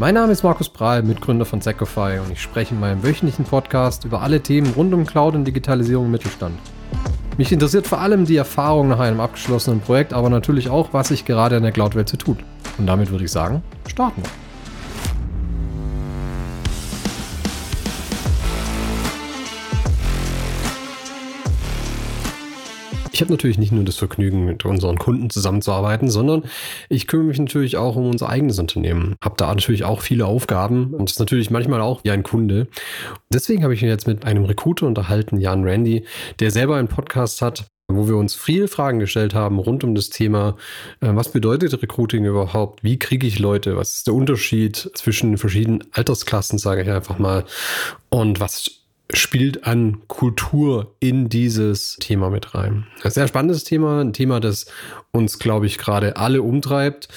Mein Name ist Markus Prahl, Mitgründer von Secofy und ich spreche in meinem wöchentlichen Podcast über alle Themen rund um Cloud und Digitalisierung im Mittelstand. Mich interessiert vor allem die Erfahrung nach einem abgeschlossenen Projekt, aber natürlich auch, was sich gerade in der Cloud-Welt so tut. Und damit würde ich sagen, starten wir. Ich habe natürlich nicht nur das Vergnügen, mit unseren Kunden zusammenzuarbeiten, sondern ich kümmere mich natürlich auch um unser eigenes Unternehmen. Habe da natürlich auch viele Aufgaben und ist natürlich manchmal auch wie ein Kunde. Deswegen habe ich mich jetzt mit einem Recruiter unterhalten, Jan Randy, der selber einen Podcast hat, wo wir uns viele Fragen gestellt haben rund um das Thema, äh, was bedeutet Recruiting überhaupt? Wie kriege ich Leute? Was ist der Unterschied zwischen verschiedenen Altersklassen, sage ich einfach mal? Und was spielt an Kultur in dieses Thema mit rein. Ein sehr spannendes Thema, ein Thema, das uns, glaube ich, gerade alle umtreibt.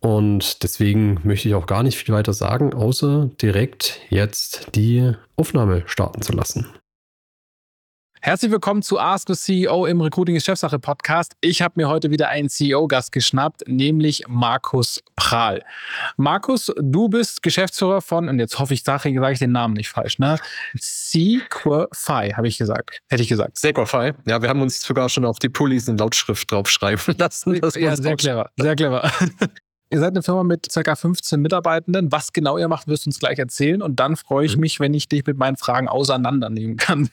Und deswegen möchte ich auch gar nicht viel weiter sagen, außer direkt jetzt die Aufnahme starten zu lassen. Herzlich willkommen zu Ask the CEO im Recruiting ist Chefsache Podcast. Ich habe mir heute wieder einen CEO-Gast geschnappt, nämlich Markus Prahl. Markus, du bist Geschäftsführer von, und jetzt hoffe ich, sage sag ich den Namen nicht falsch, ne? Sequify, habe ich gesagt. Hätte ich gesagt. Sequify. Ja, wir haben uns sogar schon auf die Pullis in Lautschrift draufschreiben lassen. ja, sehr clever, sehr clever. Ihr seid eine Firma mit ca. 15 Mitarbeitenden. Was genau ihr macht, wirst du uns gleich erzählen. Und dann freue ich mhm. mich, wenn ich dich mit meinen Fragen auseinandernehmen kann.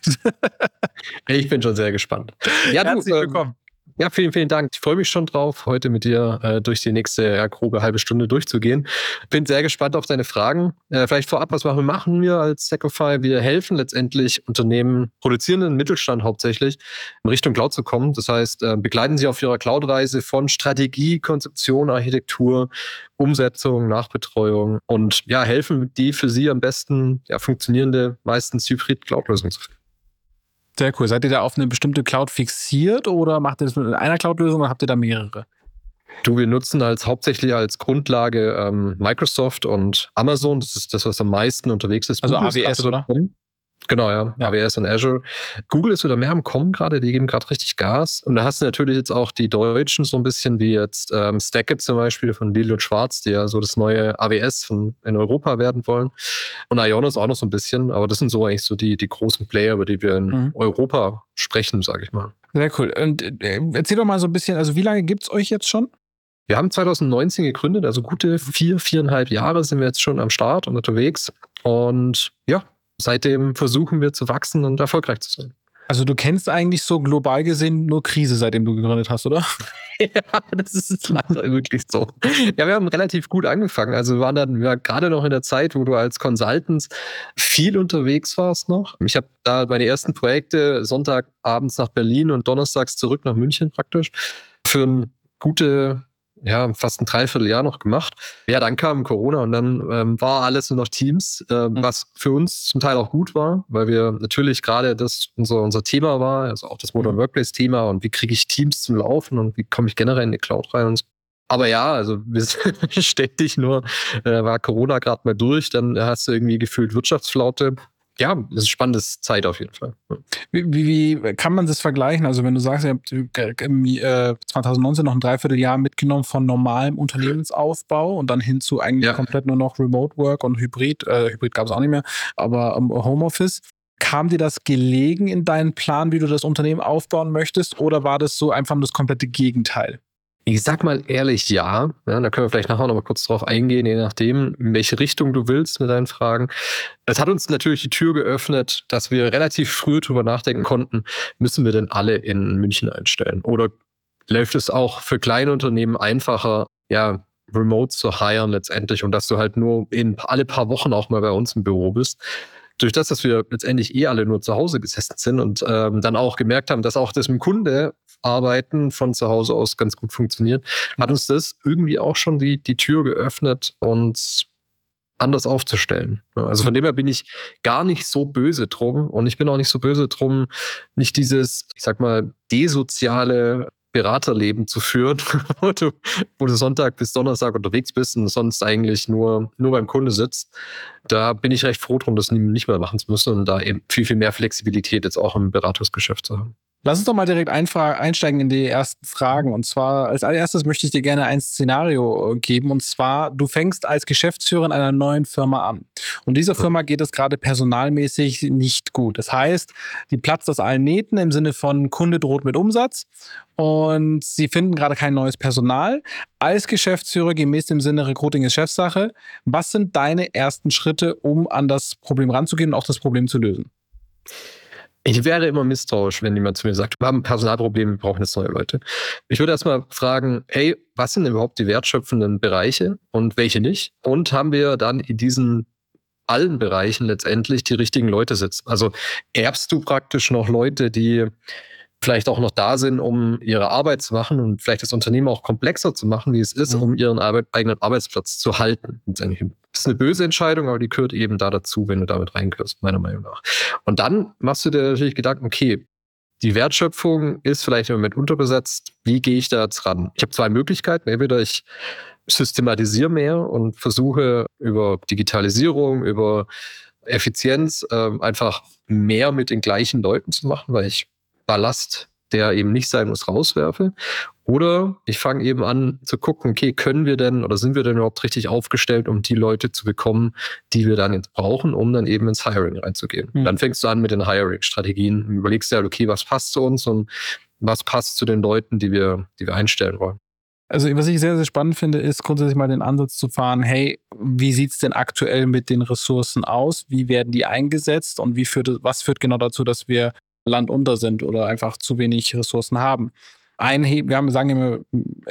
ich bin schon sehr gespannt. Ja, Herzlich du, ähm, willkommen. Ja, vielen, vielen Dank. Ich freue mich schon drauf, heute mit dir äh, durch die nächste ja, grobe halbe Stunde durchzugehen. Bin sehr gespannt auf deine Fragen. Äh, vielleicht vorab, was machen wir als Secofy? Wir helfen letztendlich Unternehmen, produzierenden Mittelstand hauptsächlich, in Richtung Cloud zu kommen. Das heißt, äh, begleiten sie auf ihrer Cloud-Reise von Strategie, Konzeption, Architektur, Umsetzung, Nachbetreuung und ja, helfen die für sie am besten ja, funktionierende, meistens Hybrid-Cloud-Lösung zu finden. Sehr cool. Seid ihr da auf eine bestimmte Cloud fixiert oder macht ihr das mit einer Cloud-Lösung oder habt ihr da mehrere? Du, wir nutzen als hauptsächlich als Grundlage ähm, Microsoft und Amazon. Das ist das, was am meisten unterwegs ist. Also AWS, oder? Genau, ja. ja. AWS und Azure. Google ist wieder mehr am Kommen gerade, die geben gerade richtig Gas. Und da hast du natürlich jetzt auch die Deutschen so ein bisschen wie jetzt ähm, Stackit zum Beispiel von und Schwarz, die ja so das neue AWS von, in Europa werden wollen. Und Ionos auch noch so ein bisschen. Aber das sind so eigentlich so die, die großen Player, über die wir in mhm. Europa sprechen, sage ich mal. Sehr cool. Und äh, erzähl doch mal so ein bisschen, also wie lange gibt es euch jetzt schon? Wir haben 2019 gegründet, also gute vier, viereinhalb Jahre sind wir jetzt schon am Start und unterwegs. Und ja, seitdem versuchen wir zu wachsen und erfolgreich zu sein. Also du kennst eigentlich so global gesehen nur Krise, seitdem du gegründet hast, oder? ja, das ist leider wirklich so. Ja, wir haben relativ gut angefangen. Also wir waren dann wir gerade noch in der Zeit, wo du als Consultant viel unterwegs warst noch. Ich habe da meine ersten Projekte Sonntagabends nach Berlin und donnerstags zurück nach München praktisch für eine gute ja, fast ein Dreivierteljahr noch gemacht. Ja, dann kam Corona und dann ähm, war alles nur noch Teams, äh, mhm. was für uns zum Teil auch gut war, weil wir natürlich gerade das unser, unser Thema war, also auch das Modern mhm. Workplace-Thema und wie kriege ich Teams zum Laufen und wie komme ich generell in die Cloud rein und so. Aber ja, also wir sind ständig nur, äh, war Corona gerade mal durch, dann hast du irgendwie gefühlt Wirtschaftsflaute ja, das ist eine spannende Zeit auf jeden Fall. Wie, wie, wie, kann man das vergleichen? Also, wenn du sagst, ihr habt im, äh, 2019 noch ein Dreivierteljahr mitgenommen von normalem Unternehmensaufbau und dann hin zu eigentlich ja. komplett nur noch Remote Work und Hybrid. Äh, Hybrid gab es auch nicht mehr, aber ähm, Homeoffice. Kam dir das gelegen in deinen Plan, wie du das Unternehmen aufbauen möchtest, oder war das so einfach das komplette Gegenteil? Ich sag mal ehrlich, ja. ja. Da können wir vielleicht nachher noch mal kurz drauf eingehen, je nachdem, in welche Richtung du willst mit deinen Fragen. Es hat uns natürlich die Tür geöffnet, dass wir relativ früh drüber nachdenken konnten, müssen wir denn alle in München einstellen? Oder läuft es auch für kleine Unternehmen einfacher, ja, remote zu hiren letztendlich und dass du halt nur in alle paar Wochen auch mal bei uns im Büro bist? Durch das, dass wir letztendlich eh alle nur zu Hause gesessen sind und ähm, dann auch gemerkt haben, dass auch das mit dem Kunde Arbeiten von zu Hause aus ganz gut funktioniert, hat uns das irgendwie auch schon die, die Tür geöffnet, uns anders aufzustellen. Also von dem her bin ich gar nicht so böse drum und ich bin auch nicht so böse drum, nicht dieses, ich sag mal, desoziale Beraterleben zu führen, wo du, wo du Sonntag bis Donnerstag unterwegs bist und sonst eigentlich nur, nur beim Kunde sitzt. Da bin ich recht froh drum, das nicht mehr machen zu müssen und da eben viel, viel mehr Flexibilität jetzt auch im Beratungsgeschäft zu haben. Lass uns doch mal direkt einsteigen in die ersten Fragen. Und zwar als allererstes möchte ich dir gerne ein Szenario äh, geben. Und zwar, du fängst als Geschäftsführer in einer neuen Firma an. Und dieser Firma geht es gerade personalmäßig nicht gut. Das heißt, die platzt aus allen Nähten im Sinne von Kunde droht mit Umsatz. Und sie finden gerade kein neues Personal. Als Geschäftsführer, gemäß dem Sinne Recruiting ist Chefsache, was sind deine ersten Schritte, um an das Problem ranzugehen und auch das Problem zu lösen? Ich wäre immer misstrauisch, wenn jemand zu mir sagt, wir haben Personalprobleme, wir brauchen jetzt neue Leute. Ich würde erstmal fragen, hey, was sind überhaupt die wertschöpfenden Bereiche und welche nicht? Und haben wir dann in diesen allen Bereichen letztendlich die richtigen Leute sitzen? Also erbst du praktisch noch Leute, die vielleicht auch noch da sind, um ihre Arbeit zu machen und vielleicht das Unternehmen auch komplexer zu machen, wie es ist, mhm. um ihren Arbeit, eigenen Arbeitsplatz zu halten. Das ist eine böse Entscheidung, aber die gehört eben da dazu, wenn du damit reinkürst, meiner Meinung nach. Und dann machst du dir natürlich Gedanken, okay, die Wertschöpfung ist vielleicht im Moment unterbesetzt. Wie gehe ich da jetzt ran? Ich habe zwei Möglichkeiten. Entweder ich systematisiere mehr und versuche über Digitalisierung, über Effizienz äh, einfach mehr mit den gleichen Leuten zu machen, weil ich Ballast, der eben nicht sein muss, rauswerfe. Oder ich fange eben an zu gucken, okay, können wir denn oder sind wir denn überhaupt richtig aufgestellt, um die Leute zu bekommen, die wir dann jetzt brauchen, um dann eben ins Hiring reinzugehen. Mhm. Dann fängst du an mit den Hiring-Strategien, überlegst dir, okay, was passt zu uns und was passt zu den Leuten, die wir, die wir einstellen wollen. Also, was ich sehr, sehr spannend finde, ist grundsätzlich mal den Ansatz zu fahren, hey, wie sieht es denn aktuell mit den Ressourcen aus? Wie werden die eingesetzt und wie führt, was führt genau dazu, dass wir Land unter sind oder einfach zu wenig Ressourcen haben. Ein Hebel, wir haben, sagen immer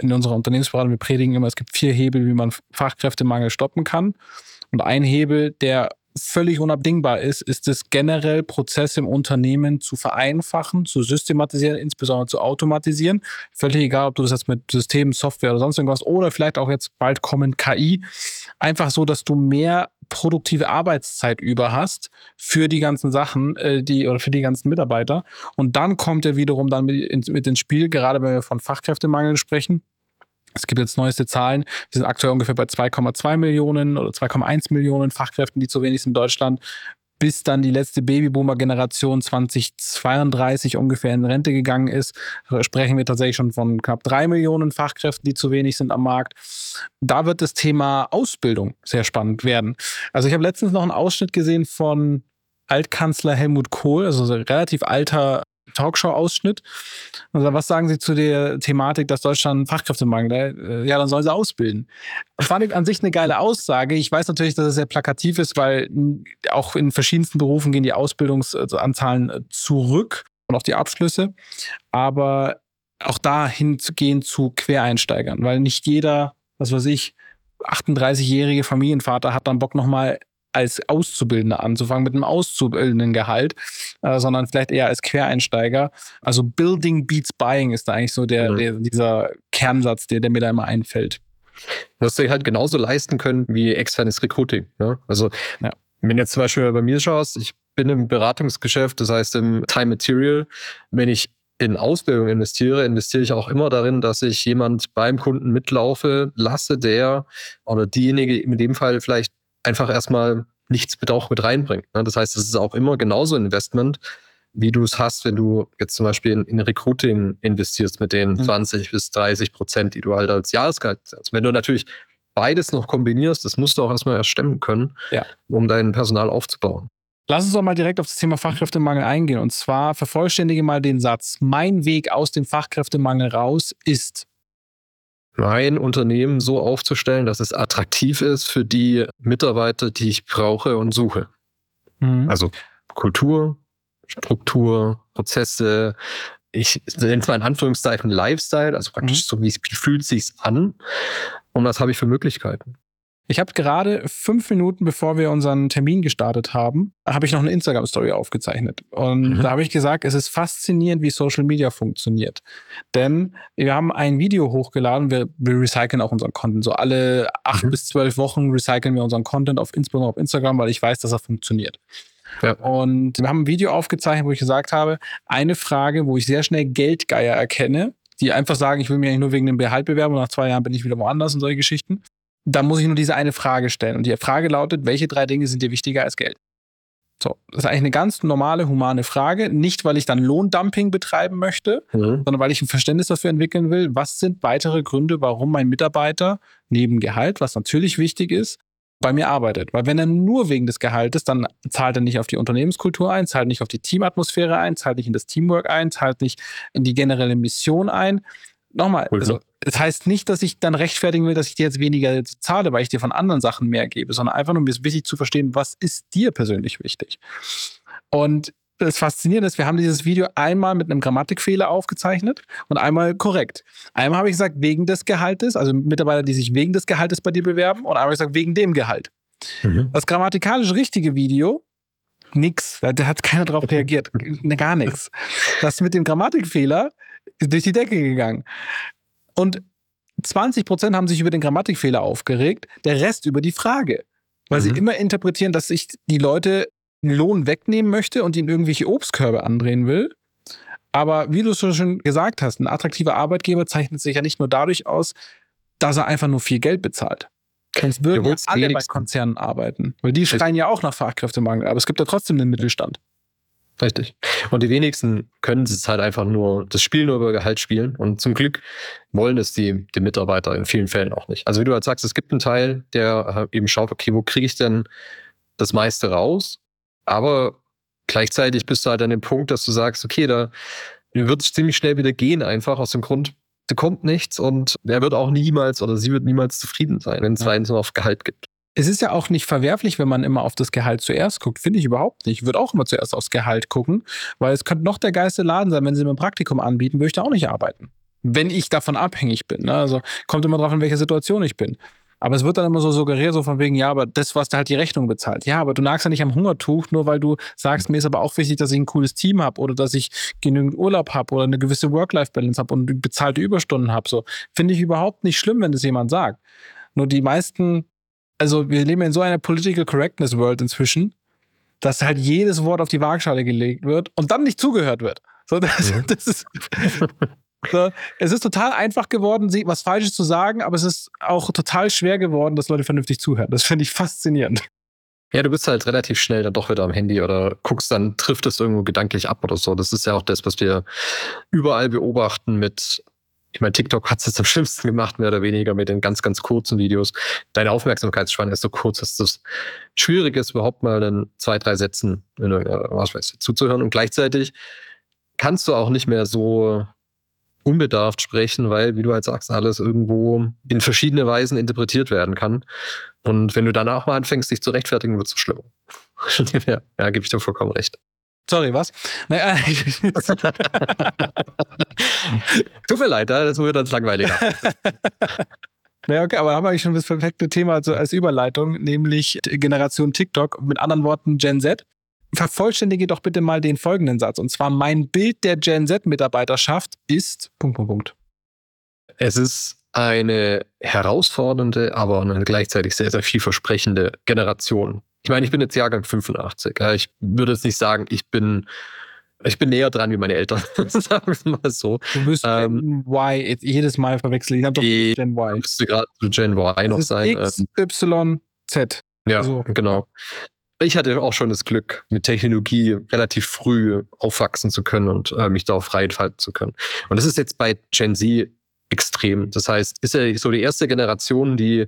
in unserer Unternehmensberatung, wir predigen immer, es gibt vier Hebel, wie man Fachkräftemangel stoppen kann. Und ein Hebel, der völlig unabdingbar ist, ist es generell, Prozesse im Unternehmen zu vereinfachen, zu systematisieren, insbesondere zu automatisieren. Völlig egal, ob du das jetzt mit Systemen, Software oder sonst irgendwas oder vielleicht auch jetzt bald kommen KI. Einfach so, dass du mehr produktive Arbeitszeit über hast für die ganzen Sachen, äh, die oder für die ganzen Mitarbeiter. Und dann kommt er wiederum dann mit, in, mit ins Spiel, gerade wenn wir von Fachkräftemangel sprechen. Es gibt jetzt neueste Zahlen. Wir sind aktuell ungefähr bei 2,2 Millionen oder 2,1 Millionen Fachkräften, die zu wenig sind in Deutschland bis dann die letzte Babyboomer-Generation 2032 ungefähr in Rente gegangen ist, sprechen wir tatsächlich schon von knapp drei Millionen Fachkräften, die zu wenig sind am Markt. Da wird das Thema Ausbildung sehr spannend werden. Also ich habe letztens noch einen Ausschnitt gesehen von Altkanzler Helmut Kohl, also ein relativ alter Talkshow-Ausschnitt. Also, was sagen Sie zu der Thematik, dass Deutschland Fachkräftemangel? Äh, ja, dann sollen sie ausbilden. Das fand ich an sich eine geile Aussage. Ich weiß natürlich, dass es sehr plakativ ist, weil auch in verschiedensten Berufen gehen die Ausbildungsanzahlen äh, zurück und auch die Abschlüsse. Aber auch dahin zu gehen zu Quereinsteigern, weil nicht jeder, was weiß ich, 38-jährige Familienvater hat dann Bock nochmal als Auszubildender anzufangen mit einem Auszubildendengehalt, äh, sondern vielleicht eher als Quereinsteiger. Also Building beats Buying ist da eigentlich so der, mhm. der dieser Kernsatz, der, der mir da immer einfällt. Das du halt genauso leisten können wie externes Recruiting. Ne? Also ja. wenn jetzt zum Beispiel bei mir schaust, ich bin im Beratungsgeschäft, das heißt im Time Material, wenn ich in Ausbildung investiere, investiere ich auch immer darin, dass ich jemand beim Kunden mitlaufe lasse, der oder diejenige in dem Fall vielleicht einfach erstmal nichts mit auch mit reinbringt. Ne? Das heißt, es ist auch immer genauso ein Investment, wie du es hast, wenn du jetzt zum Beispiel in, in Recruiting investierst mit den mhm. 20 bis 30 Prozent, die du halt als Jahresgehalt setzt. Wenn du natürlich beides noch kombinierst, das musst du auch erstmal erst stemmen können, ja. um dein Personal aufzubauen. Lass uns doch mal direkt auf das Thema Fachkräftemangel eingehen. Und zwar vervollständige mal den Satz. Mein Weg aus dem Fachkräftemangel raus ist mein Unternehmen so aufzustellen, dass es attraktiv ist für die Mitarbeiter, die ich brauche und suche. Mhm. Also Kultur, Struktur, Prozesse, ich nenne es mal in Anführungszeichen Lifestyle, also praktisch mhm. so, wie, wie fühlt es sich an und was habe ich für Möglichkeiten. Ich habe gerade fünf Minuten, bevor wir unseren Termin gestartet haben, habe ich noch eine Instagram-Story aufgezeichnet. Und mhm. da habe ich gesagt, es ist faszinierend, wie Social Media funktioniert. Denn wir haben ein Video hochgeladen, wir, wir recyceln auch unseren Content. So alle acht mhm. bis zwölf Wochen recyceln wir unseren Content, auf, insbesondere auf Instagram, weil ich weiß, dass er funktioniert. Ja. Und wir haben ein Video aufgezeichnet, wo ich gesagt habe, eine Frage, wo ich sehr schnell Geldgeier erkenne, die einfach sagen, ich will mich eigentlich nur wegen dem Behalt bewerben und nach zwei Jahren bin ich wieder woanders und solche Geschichten da muss ich nur diese eine Frage stellen. Und die Frage lautet, welche drei Dinge sind dir wichtiger als Geld? So, das ist eigentlich eine ganz normale, humane Frage. Nicht, weil ich dann Lohndumping betreiben möchte, mhm. sondern weil ich ein Verständnis dafür entwickeln will, was sind weitere Gründe, warum mein Mitarbeiter neben Gehalt, was natürlich wichtig ist, bei mir arbeitet. Weil wenn er nur wegen des Gehaltes, dann zahlt er nicht auf die Unternehmenskultur ein, zahlt nicht auf die Teamatmosphäre ein, zahlt nicht in das Teamwork ein, zahlt nicht in die generelle Mission ein. Nochmal, also, das heißt nicht, dass ich dann rechtfertigen will, dass ich dir jetzt weniger zahle, weil ich dir von anderen Sachen mehr gebe, sondern einfach nur, mir ist wichtig zu verstehen, was ist dir persönlich wichtig. Und das Faszinierende ist, wir haben dieses Video einmal mit einem Grammatikfehler aufgezeichnet und einmal korrekt. Einmal habe ich gesagt, wegen des Gehaltes, also Mitarbeiter, die sich wegen des Gehaltes bei dir bewerben, und einmal habe ich gesagt, wegen dem Gehalt. Mhm. Das grammatikalisch richtige Video, nix. Da hat keiner drauf reagiert. Gar nichts. Das mit dem Grammatikfehler ist durch die Decke gegangen. Und 20 Prozent haben sich über den Grammatikfehler aufgeregt, der Rest über die Frage. Weil mhm. sie immer interpretieren, dass sich die Leute Lohn wegnehmen möchte und ihnen irgendwelche Obstkörbe andrehen will. Aber wie du es schon gesagt hast, ein attraktiver Arbeitgeber zeichnet sich ja nicht nur dadurch aus, dass er einfach nur viel Geld bezahlt. Sonst würden ja alle bei Konzernen arbeiten. Weil die schreien ja auch nach Fachkräftemangel, aber es gibt ja trotzdem einen Mittelstand. Richtig. Und die wenigsten können es halt einfach nur, das Spiel nur über Gehalt spielen. Und zum Glück wollen es die, die Mitarbeiter in vielen Fällen auch nicht. Also wie du halt sagst, es gibt einen Teil, der äh, eben schaut, okay, wo kriege ich denn das meiste raus? Aber gleichzeitig bist du halt an dem Punkt, dass du sagst, okay, da wird es ziemlich schnell wieder gehen, einfach aus dem Grund, da kommt nichts und er wird auch niemals oder sie wird niemals zufrieden sein, wenn es ja. nur auf Gehalt gibt. Es ist ja auch nicht verwerflich, wenn man immer auf das Gehalt zuerst guckt. Finde ich überhaupt nicht. Ich würde auch immer zuerst aufs Gehalt gucken, weil es könnte noch der geilste Laden sein, wenn sie mir ein Praktikum anbieten, würde ich da auch nicht arbeiten. Wenn ich davon abhängig bin. Ne? Also kommt immer drauf, in welcher Situation ich bin. Aber es wird dann immer so suggeriert, so von wegen, ja, aber das, was da halt die Rechnung bezahlt. Ja, aber du nagst ja nicht am Hungertuch, nur weil du sagst, mir ist aber auch wichtig, dass ich ein cooles Team habe oder dass ich genügend Urlaub habe oder eine gewisse Work-Life-Balance habe und bezahlte Überstunden habe. So finde ich überhaupt nicht schlimm, wenn das jemand sagt. Nur die meisten, also wir leben in so einer Political Correctness World inzwischen, dass halt jedes Wort auf die Waagschale gelegt wird und dann nicht zugehört wird. So, das, mhm. das ist, so, es ist total einfach geworden, was Falsches zu sagen, aber es ist auch total schwer geworden, dass Leute vernünftig zuhören. Das finde ich faszinierend. Ja, du bist halt relativ schnell dann doch wieder am Handy oder guckst dann, trifft es irgendwo gedanklich ab oder so. Das ist ja auch das, was wir überall beobachten mit, ich meine, TikTok hat es jetzt am schlimmsten gemacht, mehr oder weniger mit den ganz, ganz kurzen Videos. Deine Aufmerksamkeitsspanne ist so kurz, dass es schwierig ist, überhaupt mal in zwei, drei Sätzen in was weiß ich, zuzuhören. Und gleichzeitig kannst du auch nicht mehr so unbedarft sprechen, weil, wie du halt sagst, alles irgendwo in verschiedene Weisen interpretiert werden kann. Und wenn du danach mal anfängst, dich zu rechtfertigen, wird es so schlimm. ja, ja, gebe ich dir vollkommen recht. Sorry, was? Naja. Tut mir leid, das wird dann langweiliger. Naja, okay, aber haben wir eigentlich schon das perfekte Thema also als Überleitung, nämlich Generation TikTok, mit anderen Worten Gen Z vervollständige doch bitte mal den folgenden Satz. Und zwar, mein Bild der Gen Z-Mitarbeiterschaft ist. Punkt, Punkt, Punkt. Es ist eine herausfordernde, aber eine gleichzeitig sehr, sehr vielversprechende Generation. Ich meine, ich bin jetzt Jahrgang 85. Ich würde jetzt nicht sagen, ich bin, ich bin näher dran wie meine Eltern, sagen wir mal so. Du bist ähm, Gen Y, jedes Mal verwechseln. Ich habe doch Gen Y. Müsste gerade Gen Y noch sein. X, Y, Z. Ja, also. genau ich hatte auch schon das Glück, mit Technologie relativ früh aufwachsen zu können und äh, mich darauf frei entfalten zu können. Und das ist jetzt bei Gen Z extrem. Das heißt, ist ja so die erste Generation, die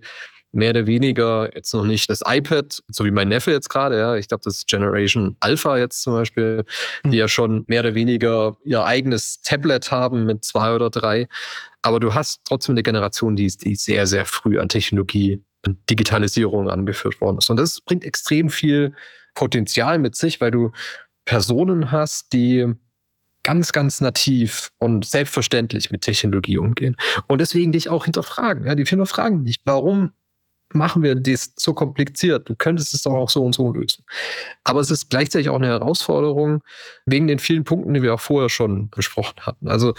mehr oder weniger jetzt noch nicht das iPad, so wie mein Neffe jetzt gerade, ja, ich glaube, das ist Generation Alpha jetzt zum Beispiel, die mhm. ja schon mehr oder weniger ihr eigenes Tablet haben mit zwei oder drei. Aber du hast trotzdem eine Generation, die, die sehr, sehr früh an Technologie Digitalisierung angeführt worden ist. Und das bringt extrem viel Potenzial mit sich, weil du Personen hast, die ganz, ganz nativ und selbstverständlich mit Technologie umgehen. Und deswegen dich auch hinterfragen. Ja, die Firma fragen dich, warum machen wir das so kompliziert? Du könntest es doch auch so und so lösen. Aber es ist gleichzeitig auch eine Herausforderung wegen den vielen Punkten, die wir auch vorher schon besprochen hatten. Also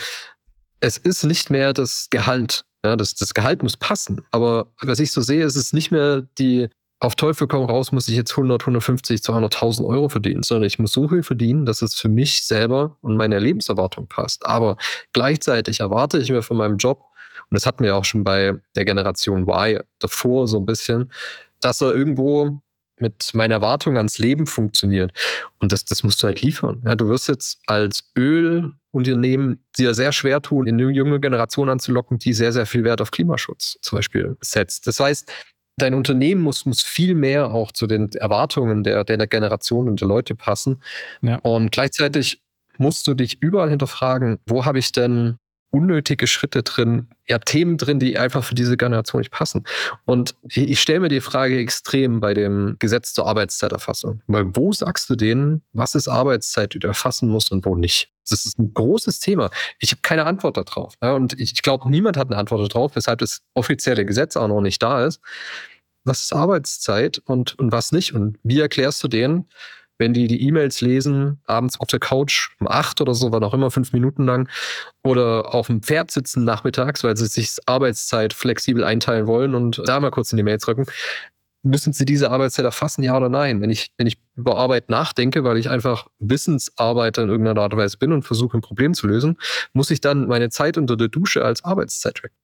es ist nicht mehr das Gehalt, ja, das, das Gehalt muss passen. Aber was ich so sehe, ist es nicht mehr die, auf Teufel komm raus, muss ich jetzt 100, 150, 200.000 Euro verdienen, sondern ich muss so viel verdienen, dass es für mich selber und meine Lebenserwartung passt. Aber gleichzeitig erwarte ich mir von meinem Job, und das hatten wir auch schon bei der Generation Y davor so ein bisschen, dass er irgendwo mit meinen Erwartungen ans Leben funktioniert. Und das, das musst du halt liefern. Ja, du wirst jetzt als Ölunternehmen dir sehr schwer tun, eine junge Generation anzulocken, die sehr, sehr viel Wert auf Klimaschutz zum Beispiel setzt. Das heißt, dein Unternehmen muss, muss viel mehr auch zu den Erwartungen der, der Generation und der Leute passen. Ja. Und gleichzeitig musst du dich überall hinterfragen, wo habe ich denn unnötige Schritte drin, ja, Themen drin, die einfach für diese Generation nicht passen. Und ich stelle mir die Frage extrem bei dem Gesetz zur Arbeitszeiterfassung. Weil wo sagst du denen, was ist Arbeitszeit, die du erfassen musst und wo nicht? Das ist ein großes Thema. Ich habe keine Antwort darauf. Und ich glaube, niemand hat eine Antwort darauf, weshalb das offizielle Gesetz auch noch nicht da ist. Was ist Arbeitszeit und, und was nicht? Und wie erklärst du denen, wenn die die E-Mails lesen, abends auf der Couch um acht oder so, war noch immer fünf Minuten lang, oder auf dem Pferd sitzen nachmittags, weil sie sich Arbeitszeit flexibel einteilen wollen und da mal kurz in die Mails drücken. Müssen sie diese Arbeitszeit erfassen, ja oder nein? Wenn ich, wenn ich über Arbeit nachdenke, weil ich einfach Wissensarbeiter in irgendeiner Art und Weise bin und versuche, ein Problem zu lösen, muss ich dann meine Zeit unter der Dusche als Arbeitszeit tracken.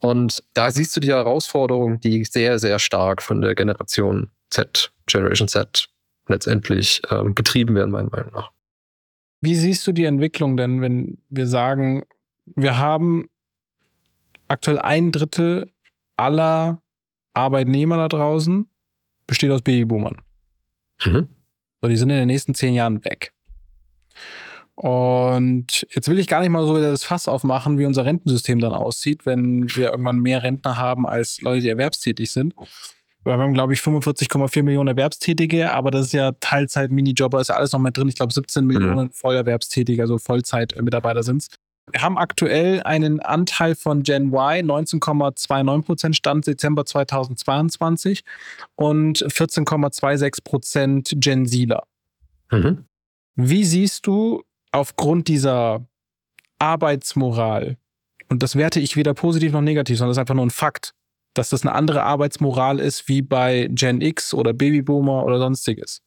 Und da siehst du die Herausforderung, die sehr, sehr stark von der Generation Z, Generation Z letztendlich ähm, getrieben werden, meiner Meinung nach. Wie siehst du die Entwicklung denn, wenn wir sagen, wir haben aktuell ein Drittel aller Arbeitnehmer da draußen besteht aus Babyboomern. Mhm. So, die sind in den nächsten zehn Jahren weg. Und jetzt will ich gar nicht mal so wieder das Fass aufmachen, wie unser Rentensystem dann aussieht, wenn wir irgendwann mehr Rentner haben als Leute, die erwerbstätig sind. Wir haben, glaube ich, 45,4 Millionen Erwerbstätige, aber das ist ja Teilzeit, Minijobber, ist ja alles noch mit drin. Ich glaube, 17 mhm. Millionen Vollerwerbstätige, also Vollzeitmitarbeiter sind es. Wir haben aktuell einen Anteil von Gen Y, 19,29 Prozent Stand Dezember 2022 und 14,26 Prozent Gen Zler. Mhm. Wie siehst du aufgrund dieser Arbeitsmoral, und das werte ich weder positiv noch negativ, sondern das ist einfach nur ein Fakt, dass das eine andere Arbeitsmoral ist wie bei Gen X oder Babyboomer oder sonstiges.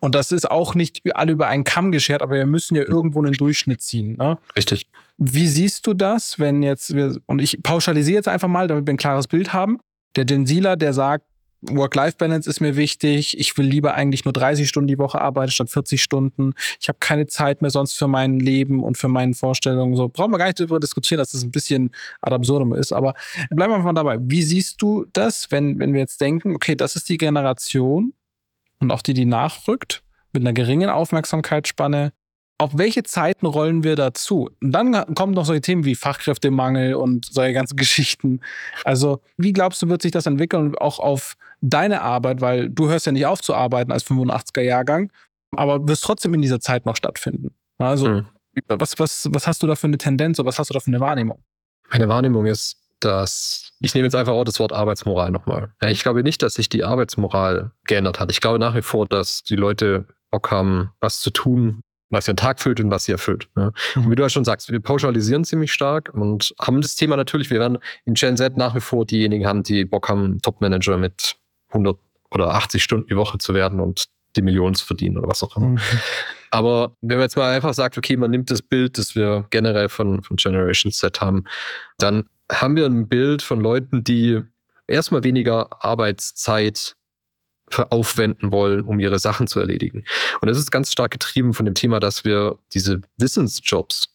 Und das ist auch nicht alle über einen Kamm geschert, aber wir müssen ja irgendwo einen Durchschnitt ziehen. Ne? Richtig. Wie siehst du das, wenn jetzt wir, und ich pauschalisiere jetzt einfach mal, damit wir ein klares Bild haben. Der Gensila, der sagt, Work-Life-Balance ist mir wichtig. Ich will lieber eigentlich nur 30 Stunden die Woche arbeiten statt 40 Stunden. Ich habe keine Zeit mehr sonst für mein Leben und für meine Vorstellungen. So brauchen wir gar nicht darüber diskutieren, dass das ein bisschen ad absurdum ist. Aber bleiben wir mal dabei. Wie siehst du das, wenn, wenn wir jetzt denken, okay, das ist die Generation und auch die, die nachrückt, mit einer geringen Aufmerksamkeitsspanne, auf welche Zeiten rollen wir dazu? Und dann kommen noch solche Themen wie Fachkräftemangel und solche ganzen Geschichten. Also, wie glaubst du, wird sich das entwickeln, auch auf deine Arbeit, weil du hörst ja nicht auf zu arbeiten als 85er-Jahrgang, aber wirst trotzdem in dieser Zeit noch stattfinden. Also, mhm. was, was, was hast du da für eine Tendenz oder was hast du da für eine Wahrnehmung? Meine Wahrnehmung ist, dass ich nehme jetzt einfach auch das Wort Arbeitsmoral nochmal. Ich glaube nicht, dass sich die Arbeitsmoral geändert hat. Ich glaube nach wie vor, dass die Leute Bock haben, was zu tun, was ihren Tag füllt und was sie erfüllt. Ne? Und wie du ja schon sagst, wir pauschalisieren ziemlich stark und haben das Thema natürlich, wir werden in Gen Z nach wie vor diejenigen haben, die Bock haben, Topmanager mit 100 oder 80 Stunden die Woche zu werden und die Millionen zu verdienen oder was auch immer. Mhm. Aber wenn man jetzt mal einfach sagt, okay, man nimmt das Bild, das wir generell von, von Generation Z haben, dann haben wir ein Bild von Leuten, die erstmal weniger Arbeitszeit aufwenden wollen, um ihre Sachen zu erledigen. Und das ist ganz stark getrieben von dem Thema, dass wir diese Wissensjobs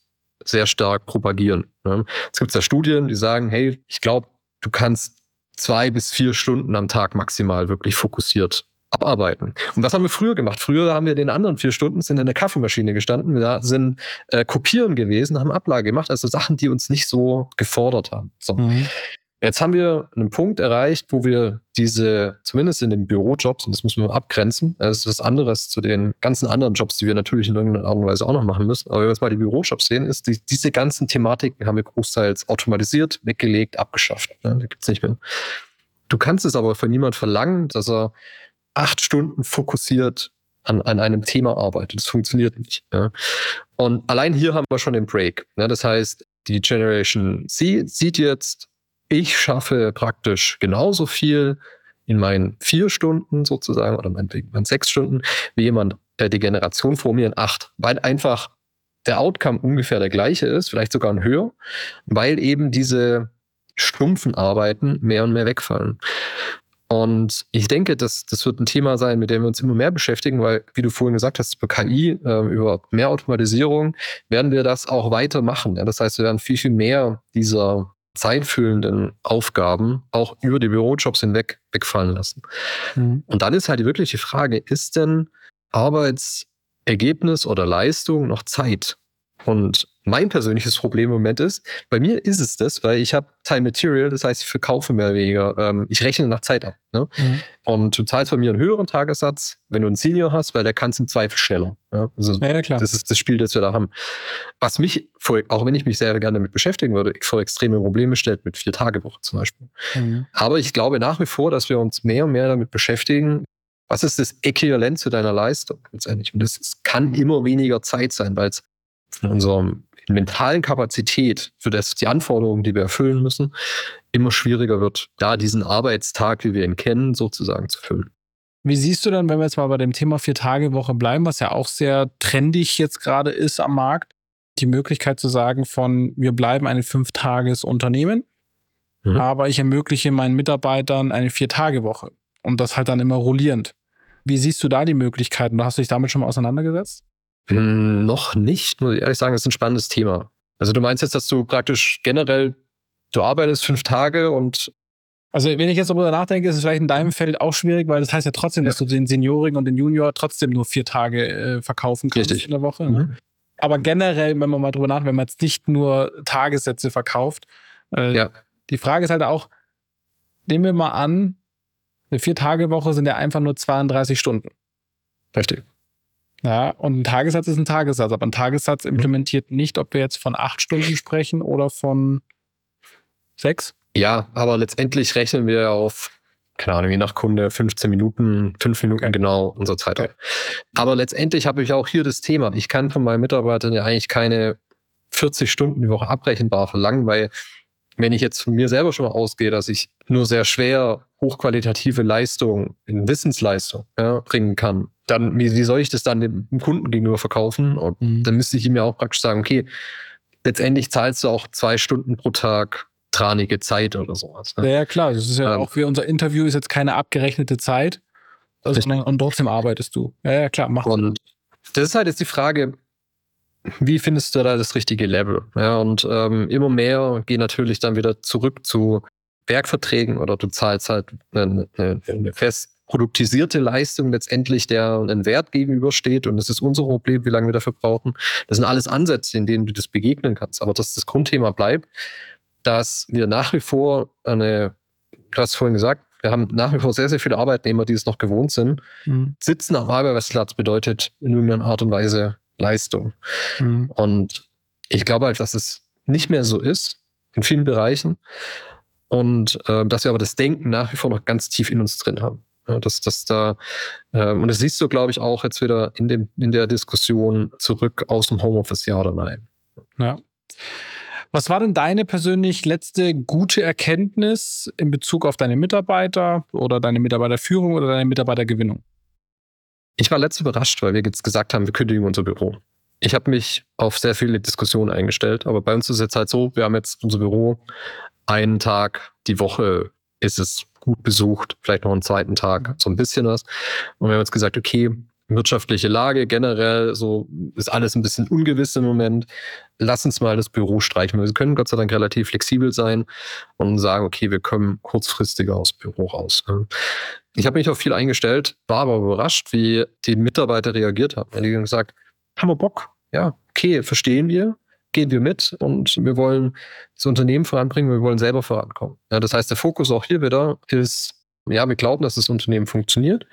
sehr stark propagieren. Ne? Es gibt ja Studien, die sagen, hey, ich glaube, du kannst zwei bis vier Stunden am Tag maximal wirklich fokussiert abarbeiten. Und was haben wir früher gemacht? Früher haben wir den anderen vier Stunden sind in der Kaffeemaschine gestanden, wir sind äh, kopieren gewesen, haben Ablage gemacht, also Sachen, die uns nicht so gefordert haben. So. Mhm. Jetzt haben wir einen Punkt erreicht, wo wir diese, zumindest in den Bürojobs, und das müssen wir abgrenzen, das ist was anderes zu den ganzen anderen Jobs, die wir natürlich in irgendeiner Art und Weise auch noch machen müssen. Aber wenn wir jetzt mal die Bürojobs sehen, ist die, diese ganzen Thematiken haben wir großteils automatisiert, weggelegt, abgeschafft. Ne? Da gibt's nicht mehr. Du kannst es aber von niemand verlangen, dass er acht Stunden fokussiert an, an einem Thema arbeitet. Das funktioniert nicht. Ja? Und allein hier haben wir schon den Break. Ne? Das heißt, die Generation C sieht jetzt, ich schaffe praktisch genauso viel in meinen vier Stunden sozusagen oder meinetwegen meinen sechs Stunden wie jemand, der die Generation vor mir in acht, weil einfach der Outcome ungefähr der gleiche ist, vielleicht sogar ein höher, weil eben diese stumpfen Arbeiten mehr und mehr wegfallen. Und ich denke, das, das wird ein Thema sein, mit dem wir uns immer mehr beschäftigen, weil, wie du vorhin gesagt hast, über KI, äh, über mehr Automatisierung, werden wir das auch weitermachen. Ja? Das heißt, wir werden viel, viel mehr dieser zeitfüllenden Aufgaben auch über die Bürojobs hinweg wegfallen lassen. Mhm. Und dann ist halt wirklich die Frage, ist denn Arbeitsergebnis oder Leistung noch Zeit? Und mein persönliches Problem im Moment ist, bei mir ist es das, weil ich habe Time Material, das heißt, ich verkaufe mehr oder weniger, ähm, ich rechne nach Zeit ab. Ne? Mhm. Und du zahlst bei mir einen höheren Tagessatz, wenn du einen Senior hast, weil der kann es im Zweifel schneller. Ja? Also ja, klar. Das ist das Spiel, das wir da haben. Was mich, vor, auch wenn ich mich sehr gerne damit beschäftigen würde, vor extreme Probleme stellt, mit vier Tage Woche zum Beispiel. Mhm. Aber ich glaube nach wie vor, dass wir uns mehr und mehr damit beschäftigen, was ist das Äquivalent zu deiner Leistung letztendlich? Und das kann immer weniger Zeit sein, weil es von unserem mentalen Kapazität für das, die Anforderungen, die wir erfüllen müssen, immer schwieriger wird, da diesen Arbeitstag, wie wir ihn kennen, sozusagen zu füllen. Wie siehst du denn, wenn wir jetzt mal bei dem Thema Vier-Tage-Woche bleiben, was ja auch sehr trendig jetzt gerade ist am Markt, die Möglichkeit zu sagen von, wir bleiben ein Fünf-Tages-Unternehmen, mhm. aber ich ermögliche meinen Mitarbeitern eine Vier-Tage-Woche und das halt dann immer rollierend. Wie siehst du da die Möglichkeiten? Hast du dich damit schon mal auseinandergesetzt? Hm, noch nicht, muss ich ehrlich sagen, das ist ein spannendes Thema. Also du meinst jetzt, dass du praktisch generell, du arbeitest fünf Tage und also wenn ich jetzt darüber nachdenke, ist es vielleicht in deinem Feld auch schwierig, weil das heißt ja trotzdem, dass du den Seniorigen und den Junior trotzdem nur vier Tage äh, verkaufen kannst Richtig. in der Woche. Ne? Mhm. Aber generell, wenn man mal drüber nachdenkt, wenn man jetzt nicht nur Tagessätze verkauft, äh, ja. die Frage ist halt auch, nehmen wir mal an, eine Vier-Tage-Woche sind ja einfach nur 32 Stunden. Richtig. Ja, und ein Tagessatz ist ein Tagessatz, aber ein Tagessatz mhm. implementiert nicht, ob wir jetzt von acht Stunden sprechen oder von sechs. Ja, aber letztendlich rechnen wir auf, keine Ahnung, je nach Kunde 15 Minuten, fünf Minuten genau unser Zeit. Okay. Aber letztendlich habe ich auch hier das Thema. Ich kann von meinen Mitarbeitern ja eigentlich keine 40 Stunden die Woche abrechenbar verlangen, weil wenn ich jetzt von mir selber schon mal ausgehe, dass ich nur sehr schwer hochqualitative Leistung in Wissensleistung ja, bringen kann, dann wie, wie, soll ich das dann dem Kunden gegenüber verkaufen? Und mhm. dann müsste ich ihm ja auch praktisch sagen, okay, letztendlich zahlst du auch zwei Stunden pro Tag tranige Zeit oder sowas. Ne? Ja, klar. Das ist ja ähm, auch für unser Interview ist jetzt keine abgerechnete Zeit, sondern und trotzdem arbeitest du. Ja, ja, klar, mach Und das ist halt jetzt die Frage, wie findest du da das richtige Level? Ja, und ähm, immer mehr gehen natürlich dann wieder zurück zu Werkverträgen oder du zahlst halt eine, eine, eine fest produktisierte Leistung letztendlich, der einen Wert gegenübersteht. Und das ist unser Problem, wie lange wir dafür brauchen. Das sind alles Ansätze, in denen du das begegnen kannst. Aber dass das Grundthema bleibt, dass wir nach wie vor eine, du hast vorhin gesagt, wir haben nach wie vor sehr, sehr viele Arbeitnehmer, die es noch gewohnt sind. Mhm. Sitzen am Arbeitsplatz bedeutet in irgendeiner Art und Weise Leistung. Mhm. Und ich glaube halt, dass es nicht mehr so ist in vielen Bereichen und äh, dass wir aber das Denken nach wie vor noch ganz tief in uns drin haben. Ja, dass, dass da, äh, und das siehst du, glaube ich, auch jetzt wieder in, dem, in der Diskussion zurück aus dem Homeoffice, ja oder nein. Ja. Was war denn deine persönlich letzte gute Erkenntnis in Bezug auf deine Mitarbeiter oder deine Mitarbeiterführung oder deine Mitarbeitergewinnung? Ich war letzte überrascht, weil wir jetzt gesagt haben, wir kündigen unser Büro. Ich habe mich auf sehr viele Diskussionen eingestellt, aber bei uns ist es jetzt halt so, wir haben jetzt unser Büro einen Tag die Woche ist es gut besucht, vielleicht noch einen zweiten Tag, so ein bisschen was. Und wir haben jetzt gesagt, okay, wirtschaftliche Lage generell, so ist alles ein bisschen ungewiss im Moment. Lass uns mal das Büro streichen. Wir können Gott sei Dank relativ flexibel sein und sagen, okay, wir kommen kurzfristiger aus Büro raus. Ich habe mich auf viel eingestellt, war aber überrascht, wie die Mitarbeiter reagiert haben. Die haben gesagt, haben wir Bock? Ja, okay, verstehen wir gehen wir mit und wir wollen das Unternehmen voranbringen, wir wollen selber vorankommen. Ja, das heißt, der Fokus auch hier wieder ist, ja, wir glauben, dass das Unternehmen funktioniert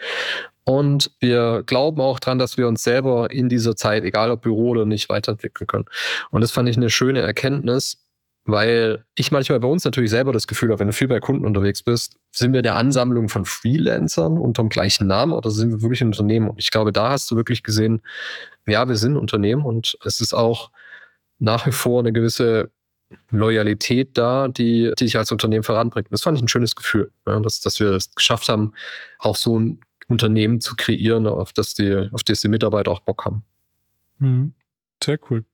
und wir glauben auch dran, dass wir uns selber in dieser Zeit, egal ob Büro oder nicht, weiterentwickeln können. Und das fand ich eine schöne Erkenntnis, weil ich manchmal bei uns natürlich selber das Gefühl habe, wenn du viel bei Kunden unterwegs bist, sind wir der Ansammlung von Freelancern unter dem gleichen Namen oder sind wir wirklich ein Unternehmen? Und ich glaube, da hast du wirklich gesehen, ja, wir sind ein Unternehmen und es ist auch nach wie vor eine gewisse Loyalität da, die, die dich als Unternehmen voranbringt. Das fand ich ein schönes Gefühl, ja, dass, dass wir es geschafft haben, auch so ein Unternehmen zu kreieren, auf das die, auf das die Mitarbeiter auch Bock haben. Mhm. Sehr cool.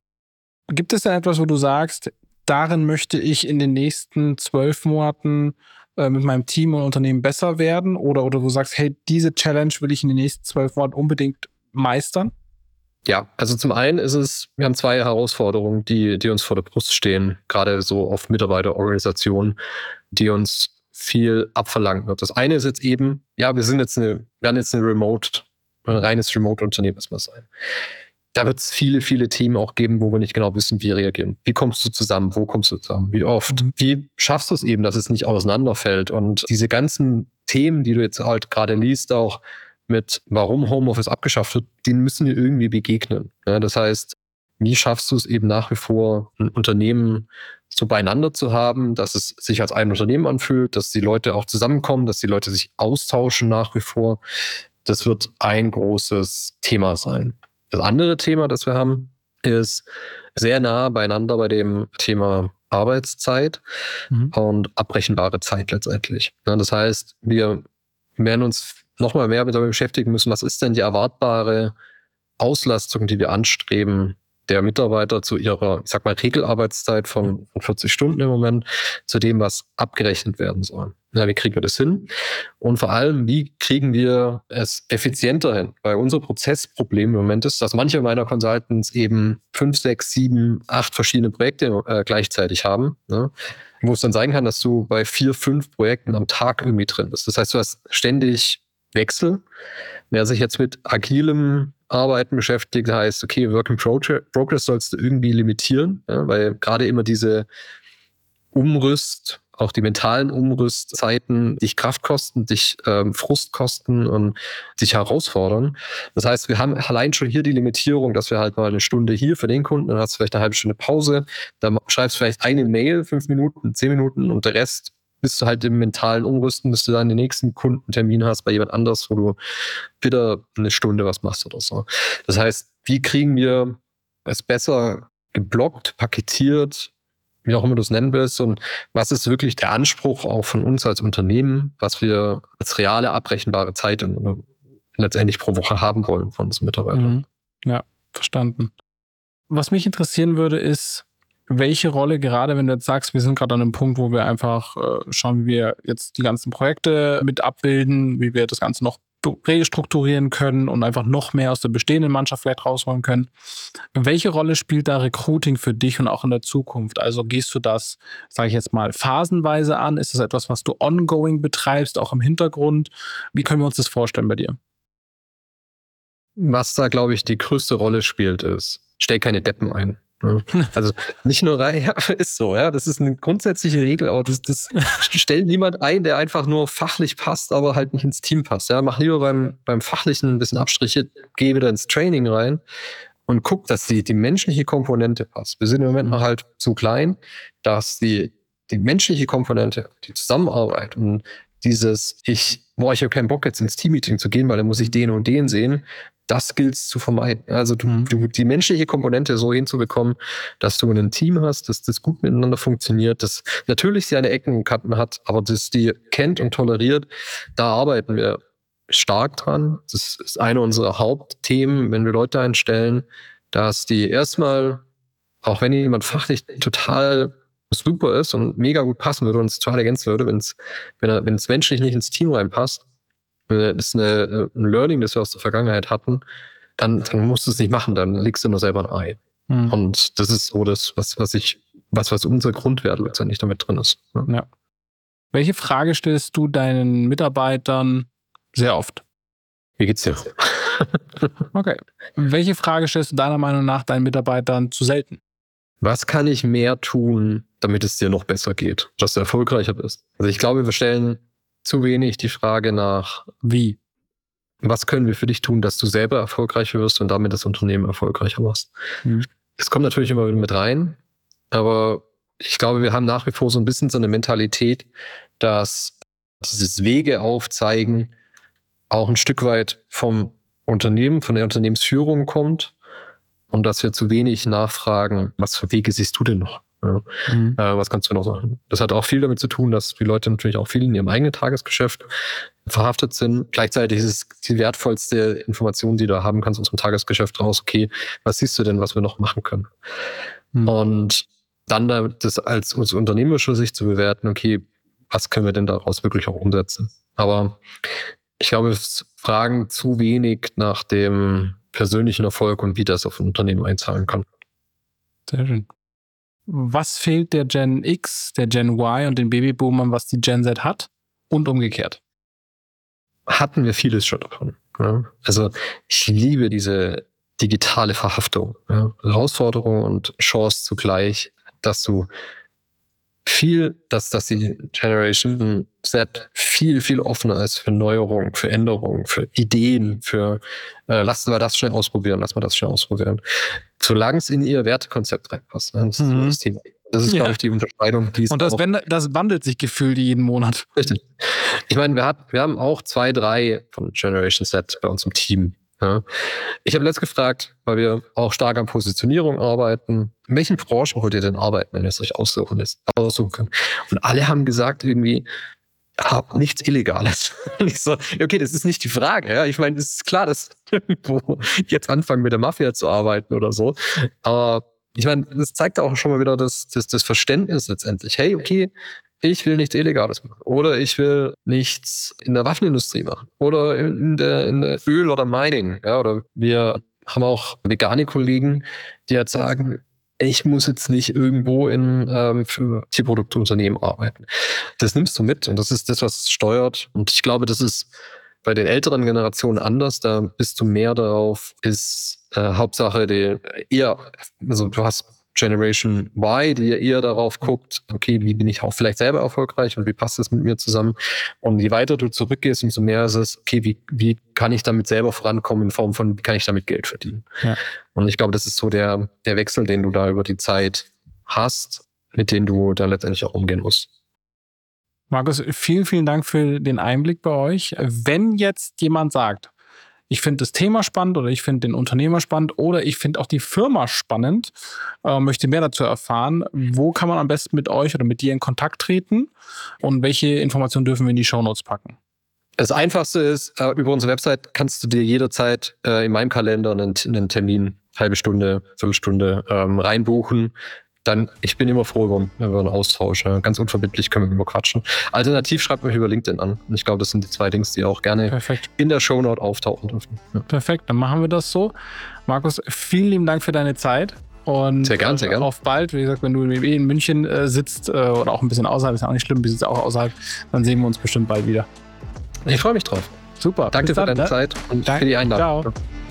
Gibt es denn etwas, wo du sagst, darin möchte ich in den nächsten zwölf Monaten äh, mit meinem Team und Unternehmen besser werden? Oder, oder wo du sagst, hey, diese Challenge will ich in den nächsten zwölf Monaten unbedingt meistern? Ja, also zum einen ist es, wir haben zwei Herausforderungen, die, die uns vor der Brust stehen, gerade so auf Mitarbeiterorganisationen, die uns viel abverlangt wird. Das eine ist jetzt eben, ja, wir sind jetzt eine, werden jetzt eine Remote, ein reines Remote-Unternehmen erstmal sein. Da wird es viele, viele Themen auch geben, wo wir nicht genau wissen, wie reagieren. Wie kommst du zusammen? Wo kommst du zusammen? Wie oft? Mhm. Wie schaffst du es eben, dass es nicht auseinanderfällt? Und diese ganzen Themen, die du jetzt halt gerade liest, auch mit, warum Homeoffice abgeschafft wird, denen müssen wir irgendwie begegnen. Ja, das heißt, wie schaffst du es eben nach wie vor, ein Unternehmen so beieinander zu haben, dass es sich als ein Unternehmen anfühlt, dass die Leute auch zusammenkommen, dass die Leute sich austauschen nach wie vor. Das wird ein großes Thema sein. Das andere Thema, das wir haben, ist sehr nah beieinander bei dem Thema Arbeitszeit mhm. und abbrechenbare Zeit letztendlich. das heißt, wir werden uns nochmal mehr damit beschäftigen müssen, was ist denn die erwartbare Auslastung, die wir anstreben der Mitarbeiter zu ihrer, ich sag mal, Regelarbeitszeit von 40 Stunden im Moment zu dem, was abgerechnet werden soll. Ja, wie kriegen wir das hin? Und vor allem, wie kriegen wir es effizienter hin? Weil unser Prozessproblem im Moment ist, dass manche meiner Consultants eben fünf, sechs, sieben, acht verschiedene Projekte äh, gleichzeitig haben. Ne? Wo es dann sein kann, dass du bei vier, fünf Projekten am Tag irgendwie drin bist. Das heißt, du hast ständig Wechsel. Wer sich jetzt mit agilem Arbeiten beschäftigt, heißt, okay, Work in Progress sollst du irgendwie limitieren, ja, weil gerade immer diese Umrüst, auch die mentalen Umrüstzeiten dich Kraft kosten, dich ähm, Frust kosten und dich herausfordern. Das heißt, wir haben allein schon hier die Limitierung, dass wir halt mal eine Stunde hier für den Kunden, dann hast du vielleicht eine halbe Stunde Pause, dann schreibst du vielleicht eine Mail, fünf Minuten, zehn Minuten und der Rest bist du halt im mentalen Umrüsten, bis du dann den nächsten Kundentermin hast bei jemand anders, wo du wieder eine Stunde was machst oder so. Das heißt, wie kriegen wir es besser geblockt, paketiert, wie auch immer du es nennen willst, und was ist wirklich der Anspruch auch von uns als Unternehmen, was wir als reale abrechenbare Zeit in, letztendlich pro Woche haben wollen von unseren Mitarbeitern. Mhm. Ja, verstanden. Was mich interessieren würde, ist, welche Rolle, gerade wenn du jetzt sagst, wir sind gerade an einem Punkt, wo wir einfach äh, schauen, wie wir jetzt die ganzen Projekte mit abbilden, wie wir das Ganze noch restrukturieren können und einfach noch mehr aus der bestehenden Mannschaft vielleicht rausholen können. Welche Rolle spielt da Recruiting für dich und auch in der Zukunft? Also gehst du das, sage ich jetzt mal, phasenweise an? Ist das etwas, was du ongoing betreibst, auch im Hintergrund? Wie können wir uns das vorstellen bei dir? Was da, glaube ich, die größte Rolle spielt, ist, stell keine Deppen ein. Also nicht nur rein, ja, ist so, ja. Das ist eine grundsätzliche Regel, aber das, das stellt niemand ein, der einfach nur fachlich passt, aber halt nicht ins Team passt. Ja, mach lieber beim, beim Fachlichen ein bisschen Abstriche, geh wieder ins Training rein und guck, dass die, die menschliche Komponente passt. Wir sind im Moment noch halt zu klein, dass die, die menschliche Komponente, die Zusammenarbeit und dieses, ich, boah, ich habe keinen Bock jetzt ins Teammeeting zu gehen, weil dann muss ich den und den sehen, das gilt es zu vermeiden. Also du, mhm. du, die menschliche Komponente so hinzubekommen, dass du ein Team hast, dass das gut miteinander funktioniert, das natürlich seine Ecken und Kanten hat, aber das die kennt und toleriert, da arbeiten wir stark dran. Das ist eine unserer Hauptthemen, wenn wir Leute einstellen, dass die erstmal, auch wenn jemand fachlich total super ist und mega gut passen würde und uns total ergänzen würde, wenn's, wenn er, wenn es menschlich nicht ins Team reinpasst, das ist eine, ein Learning, das wir aus der Vergangenheit hatten, dann, dann musst du es nicht machen, dann legst du nur selber ein Ei. Mhm. Und das ist so das, was, was ich, was, was unser Grundwert letztendlich damit drin ist. Ja. ja. Welche Frage stellst du deinen Mitarbeitern sehr oft? Wie geht's dir? okay. Welche Frage stellst du deiner Meinung nach deinen Mitarbeitern zu selten? Was kann ich mehr tun, damit es dir noch besser geht, dass du erfolgreicher bist? Also ich glaube, wir stellen zu wenig die Frage nach, wie? Was können wir für dich tun, dass du selber erfolgreicher wirst und damit das Unternehmen erfolgreicher machst? Mhm. Das kommt natürlich immer wieder mit rein, aber ich glaube, wir haben nach wie vor so ein bisschen so eine Mentalität, dass dieses Wege aufzeigen auch ein Stück weit vom Unternehmen, von der Unternehmensführung kommt und dass wir zu wenig nachfragen, was für Wege siehst du denn noch? Ja. Mhm. Äh, was kannst du noch sagen? Das hat auch viel damit zu tun, dass die Leute natürlich auch viel in ihrem eigenen Tagesgeschäft verhaftet sind. Gleichzeitig ist es die wertvollste Information, die du haben kannst aus dem Tagesgeschäft raus. Okay, was siehst du denn, was wir noch machen können? Mhm. Und dann das als, aus unternehmerischer Sicht zu bewerten, okay, was können wir denn daraus wirklich auch umsetzen. Aber ich glaube, wir fragen zu wenig nach dem persönlichen Erfolg und wie das auf ein Unternehmen einzahlen kann. Sehr schön. Was fehlt der Gen X, der Gen Y und den Babyboomern, was die Gen Z hat? Und umgekehrt? Hatten wir vieles schon davon. Ja? Also ich liebe diese digitale Verhaftung. Ja? Herausforderung und Chance zugleich, dass du viel, dass, dass die Generation Z viel, viel offener ist für Neuerungen, für Änderungen, für Ideen, für äh, lassen wir das schnell ausprobieren, lassen wir das schnell ausprobieren. Solange es in ihr Wertekonzept reinpasst. Ne? Das ist mhm. das Thema. Das ist, ja. glaube ich, die Unterscheidung. Die Und das, wenn, das wandelt sich gefühlt jeden Monat. Richtig. Ich meine, wir, hat, wir haben auch zwei, drei von Generation Z bei uns im Team. Ja. Ich habe letzt gefragt, weil wir auch stark an Positionierung arbeiten, in welchen Branchen wollt ihr denn arbeiten, wenn ihr es euch aussuchen, aussuchen könnt? Und alle haben gesagt, irgendwie, hab nichts Illegales. ich so, okay, das ist nicht die Frage. Ja? Ich meine, es ist klar, dass irgendwo jetzt anfangen mit der Mafia zu arbeiten oder so. Aber ich meine, das zeigt auch schon mal wieder das, das, das Verständnis letztendlich. Hey, okay, ich will nichts Illegales machen. Oder ich will nichts in der Waffenindustrie machen. Oder in der, in der Öl- oder Mining. Ja, oder wir haben auch vegane Kollegen, die jetzt sagen, ich muss jetzt nicht irgendwo in ähm, für Tierproduktunternehmen arbeiten. Das nimmst du mit und das ist das, was steuert. Und ich glaube, das ist bei den älteren Generationen anders. Da bist du mehr darauf, ist äh, Hauptsache die eher, also du hast Generation Y, die ja eher darauf guckt, okay, wie bin ich auch vielleicht selber erfolgreich und wie passt das mit mir zusammen? Und je weiter du zurückgehst, umso mehr ist es, okay, wie, wie kann ich damit selber vorankommen in Form von, wie kann ich damit Geld verdienen? Ja. Und ich glaube, das ist so der, der Wechsel, den du da über die Zeit hast, mit dem du da letztendlich auch umgehen musst. Markus, vielen, vielen Dank für den Einblick bei euch. Wenn jetzt jemand sagt, ich finde das Thema spannend oder ich finde den Unternehmer spannend oder ich finde auch die Firma spannend, äh, möchte mehr dazu erfahren. Wo kann man am besten mit euch oder mit dir in Kontakt treten und welche Informationen dürfen wir in die Shownotes packen? Das Einfachste ist, äh, über unsere Website kannst du dir jederzeit äh, in meinem Kalender einen, einen Termin, halbe Stunde, Viertelstunde ähm, reinbuchen dann, ich bin immer froh über, über einen Austausch. Ja. Ganz unverbindlich können wir immer quatschen. Alternativ schreibt mich über LinkedIn an. Und ich glaube, das sind die zwei Dings, die auch gerne Perfekt. in der Shownote auftauchen dürfen. Ja. Perfekt, dann machen wir das so. Markus, vielen lieben Dank für deine Zeit. Und sehr gern, sehr gern. Auf bald, wie gesagt, wenn du in München äh, sitzt äh, oder auch ein bisschen außerhalb, ist ja auch nicht schlimm, du sitzt auch außerhalb, dann sehen wir uns bestimmt bald wieder. Ich freue mich drauf. Super. Danke für deine ne? Zeit und Dank, für die Einladung. Ciao.